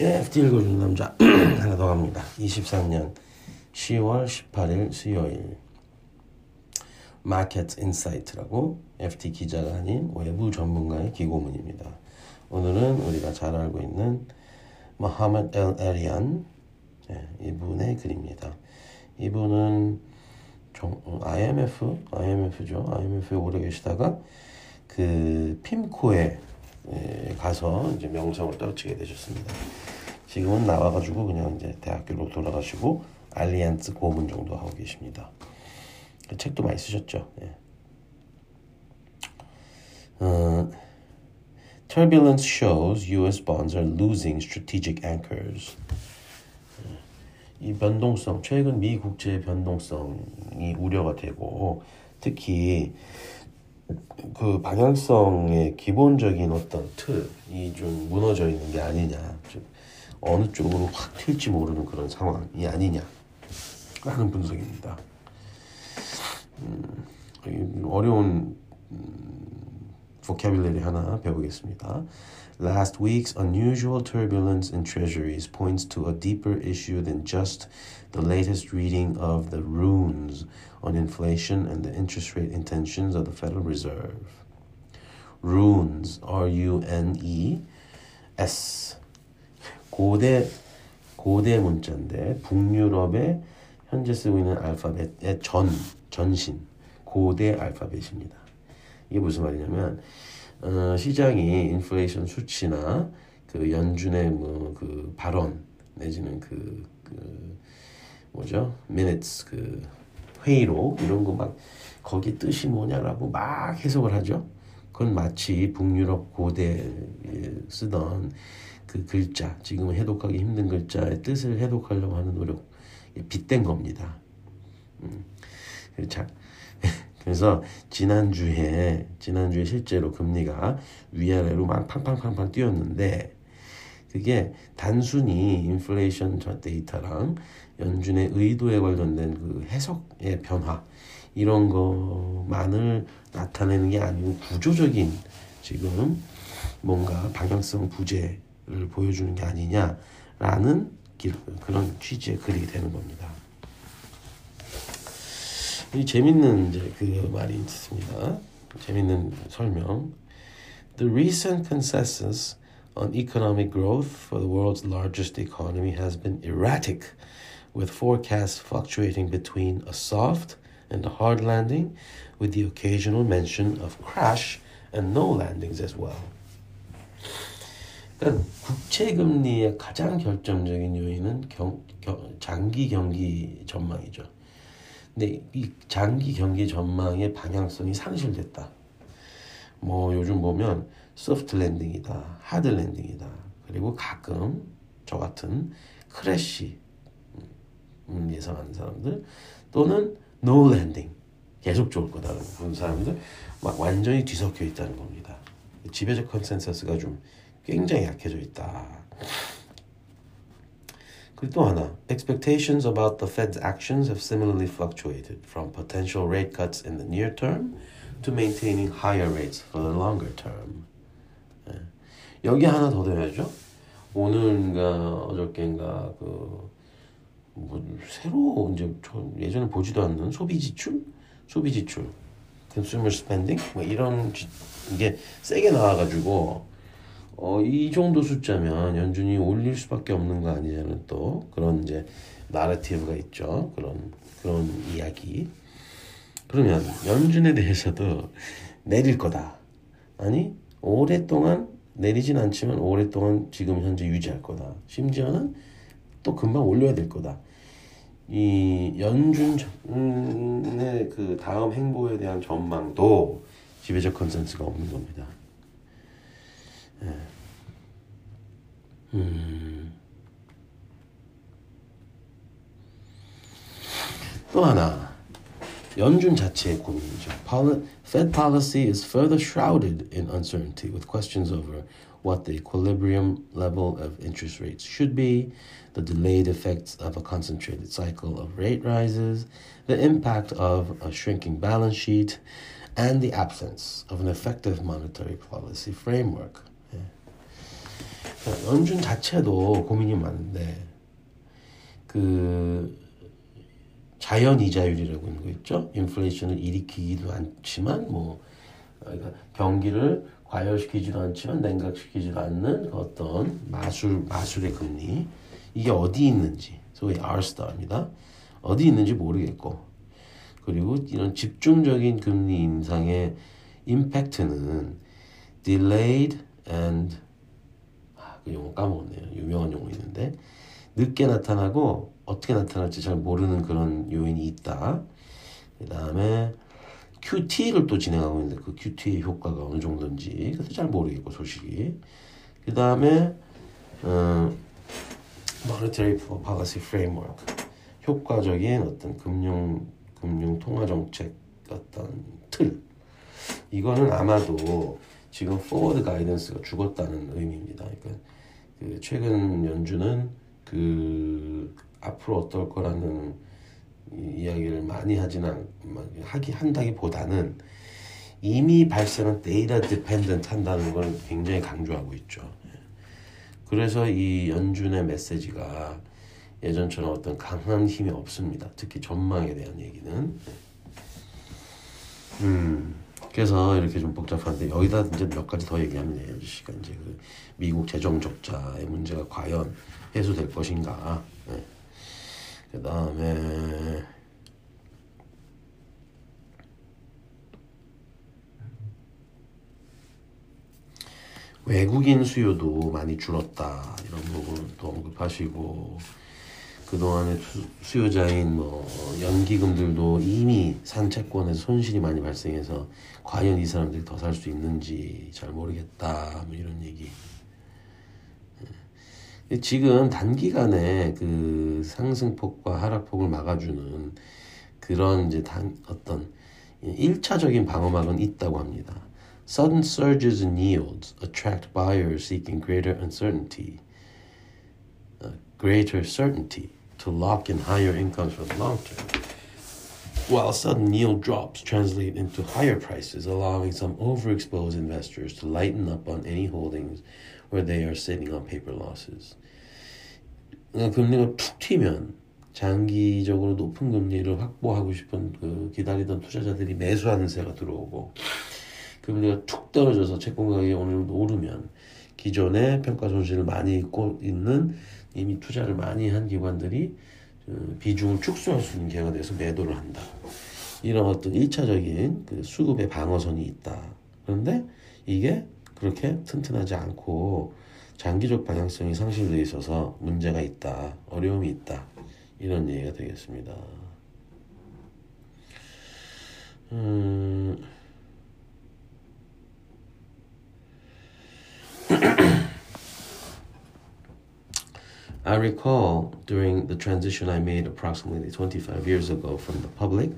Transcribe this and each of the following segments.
예, FT 읽어주는 남자 하나 더 갑니다. 23년 10월 18일 수요일 Market Insight라고 FT 기자가 아닌 외부 전문가의 기고문입니다. 오늘은 우리가 잘 알고 있는 모하메드 엘 에리안 예, 이분의 글입니다. 이분은 정, IMF, IMF죠. IMF에 오래 계시다가 그 핌코에 예, 가서 이제 명성을 떨치게 되셨습니다. 지금은 나와가지고 그냥 이제 대학교로 돌아가시고 알리안스 고문 정도 하고 계십니다. 그 책도 많이 쓰셨죠. 예. 어, Turbulence shows U.S. bonds are losing strategic anchors. 이 변동성, 최근 미 국채의 변동성이 우려가 되고 특히 그 방향성의 기본적인 어떤 틀이 좀 무너져 있는 게 아니냐, 좀 어느 쪽으로 확 튈지 모르는 그런 상황이 아니냐 하는 분석입니다. 음, 어려운 음, vocabulary 하나 배우겠습니다. Last week's unusual turbulence in treasuries points to a deeper issue than just the latest reading of the runes on inflation and the interest rate intentions of the Federal Reserve. Runes, R-U-N-E-S. 고대 고대 문자인데 북유럽에 현재 쓰고 있는 알파벳의 전 전신 고대 알파벳입니다. 이게 무슨 말이냐면 어, 시장이 인플레이션 수치나 그 연준의 뭐 그 발언 내지는 그, 그 뭐죠 minutes 그 회의로 이런 거 막 거기 뜻이 뭐냐라고 막 해석을 하죠. 그건 마치 북유럽 고대 쓰던 그 글자 지금은 해독하기 힘든 글자의 뜻을 해독하려고 하는 노력 빗댄 겁니다. 음. 자, 그래서 지난주에 지난주에 실제로 금리가 위아래로 막 팡팡팡팡 뛰었는데 그게 단순히 인플레이션 데이터랑 연준의 의도에 관련된 그 해석의 변화 이런 것만을 나타내는 게 아니고 구조적인 지금 뭔가 방향성 부재를 보여주는 게 아니냐라는 그런 취지의 글이 되는 겁니다. 이 재밌는 이제 그 말이 있습니다. 재밌는 설명. The recent consensus on economic growth for the world's largest economy has been erratic, with forecasts fluctuating between a soft and a hard landing, with the occasional mention of crash and no landings as well. 그러니까 국채 금리의 가장 결정적인 요인은 경, 경, 장기 경기 전망이죠. 근데 이 장기 경기 전망의 방향성이 상실됐다. 뭐 요즘 보면 soft landing이다, hard landing이다. 그리고 가끔 저 같은 crash 음, 예상하는 사람들 또는 no landing 계속 좋을 거다라는 그런 사람들 막 완전히 뒤섞여 있다는 겁니다. 지배적 consensus가 좀 굉장히 약해져 있다. 그리고 또 하나, expectations about the Fed's actions have similarly fluctuated from potential rate cuts in the near term to maintaining higher rates for the longer term. 예. 여기 하나 더 더해야죠. 오늘인가 어저께인가 그 뭐 새로 이제 예전에 보지도 않는 소비 지출, 소비 지출, consumer spending 뭐 이런 이게 세게 나와가지고 어, 이 정도 숫자면 연준이 올릴 수밖에 없는 거 아니냐는 또 그런 이제 나레티브가 있죠. 그런 그런 이야기. 그러면 연준에 대해서도 내릴 거다. 아니 오랫동안 내리진 않지만 오랫동안 지금 현재 유지할 거다. 심지어는 또 금방 올려야 될 거다. 이 연준의 그 다음 행보에 대한 전망도 지배적 컨센스가 없는 겁니다. 음. 또 하나 연준 자체의 고민이죠. Fed policy is further shrouded in uncertainty with questions over what the equilibrium level of interest rates should be, the delayed effects of a concentrated cycle of rate rises, the impact of a shrinking balance sheet, and the absence of an effective monetary policy framework. 연준 자체도 고민이 많은데 그 자연 이자율이라고 있는 거 있죠. 인플레이션을 일으키기도 않지만 뭐 그러니까 경기를 과열시키지도 않지만 냉각시키지도 않는 그 어떤 마술 마술의 금리 이게 어디 있는지 소위 R-star입니다. 어디 있는지 모르겠고 그리고 이런 집중적인 금리 인상의 임팩트는 delayed and 용어 까먹었네요. 유명한 용어 있는데 늦게 나타나고 어떻게 나타날지 잘 모르는 그런 요인이 있다. 그 다음에 QT를 또 진행하고 있는데 그 QT의 효과가 어느 정도인지 그것도 잘 모르겠고 소식이. 그 다음에 어, Monetary Policy Framework 효과적인 어떤 금융 금융 통화 정책 어떤 틀 이거는 아마도 지금 포워드 가이던스가 죽었다는 의미입니다. 그러니까 그 최근 연준은 그 앞으로 어떨 거라는 이야기를 많이 하지는 하기 한다기보다는 이미 발생한 data dependent 한다는 걸 굉장히 강조하고 있죠. 그래서 이 연준의 메시지가 예전처럼 어떤 강한 힘이 없습니다. 특히 전망에 대한 얘기는. 음, 그래서 이렇게 좀 복잡한데 여기다 이제 몇 가지 더 얘기하면. 시간 이제 그 미국 재정 적자의 문제가 과연 해소될 것인가. 네. 그 다음에 외국인 수요도 많이 줄었다 이런 부분도 언급하시고 그동안에 수요자인 뭐 연기금들도 이미 산채권에서 손실이 많이 발생해서 과연 이 사람들이 더 살 수 있는지 잘 모르겠다 뭐 이런 얘기. 지금 단기간에 그 상승폭과 하락폭을 막아주는 그런 이제 단 어떤 일차적인 방어막은 있다고 합니다. Sudden surges in yields attract buyers seeking greater uncertainty, uh, greater certainty to lock in higher incomes for the long term. While sudden yield drops translate into higher prices, allowing some overexposed investors to lighten up on any holdings where they are sitting on paper losses. 금리가 툭 튀면 장기적으로 높은 금리를 확보하고 싶은 그 기다리던 투자자들이 매수하는 세가 들어오고 금리가 툭 떨어져서 채권 가격이 오늘 오르면 기존에 평가 손실을 많이 입고 있는 이미 투자를 많이 한 기관들이 그 비중을 축소할 수 있는 기회가 돼서 매도를 한다. 이런 어떤 일차적인 그 수급의 방어선이 있다. 그런데 이게 그렇게 튼튼하지 않고 장기적 방향성이 상실되어 있어서 문제가 있다, 어려움이 있다 이런 얘기가 되겠습니다. 음... I recall during the transition I made approximately 25 years ago from the public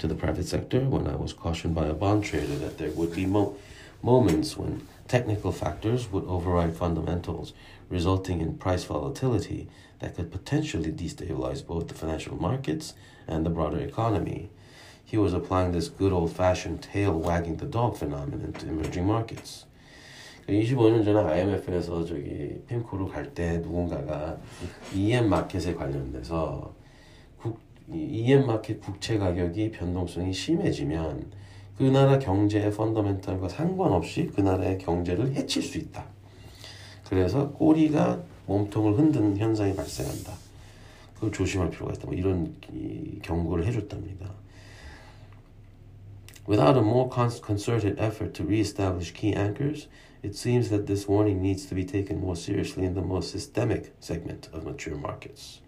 to the private sector when I was cautioned by a bond trader that there would be mo- moments when technical factors would override fundamentals, resulting in price volatility that could potentially destabilize both the financial markets and the broader economy. He was applying this good old fashioned tail wagging the dog phenomenon to emerging markets. 25년 전에 IMF에서 저기 펜코로 갈 때 누군가가 EM 마켓에 관련돼서 국, EM 마켓 국채 가격이 변동성이 심해지면 그 나라 경제의 펀더멘탈과 상관없이 그 나라의 경제를 해칠 수 있다. 그래서 꼬리가 몸통을 흔드는 현상이 발생한다. 그걸 조심할 필요가 있다. 뭐 이런 경고를 해줬답니다. Without a more concerted effort to re-establish key anchors, it seems that this warning needs to be taken more seriously in the most systemic segment of mature markets.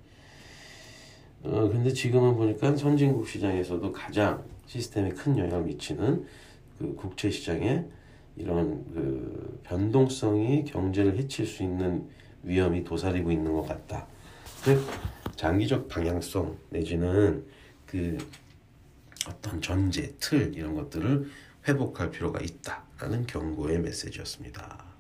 어, 근데 지금은 보니까 선진국 시장에서도 가장 시스템에 큰 영향을 미치는 그 국채 시장에 이런 그 변동성이 경제를 해칠 수 있는 위험이 도사리고 있는 것 같다. 즉 장기적 방향성 내지는 그 어떤 전제, 틀 이런 것들을 회복할 필요가 있다 라는 경고의 메시지였습니다.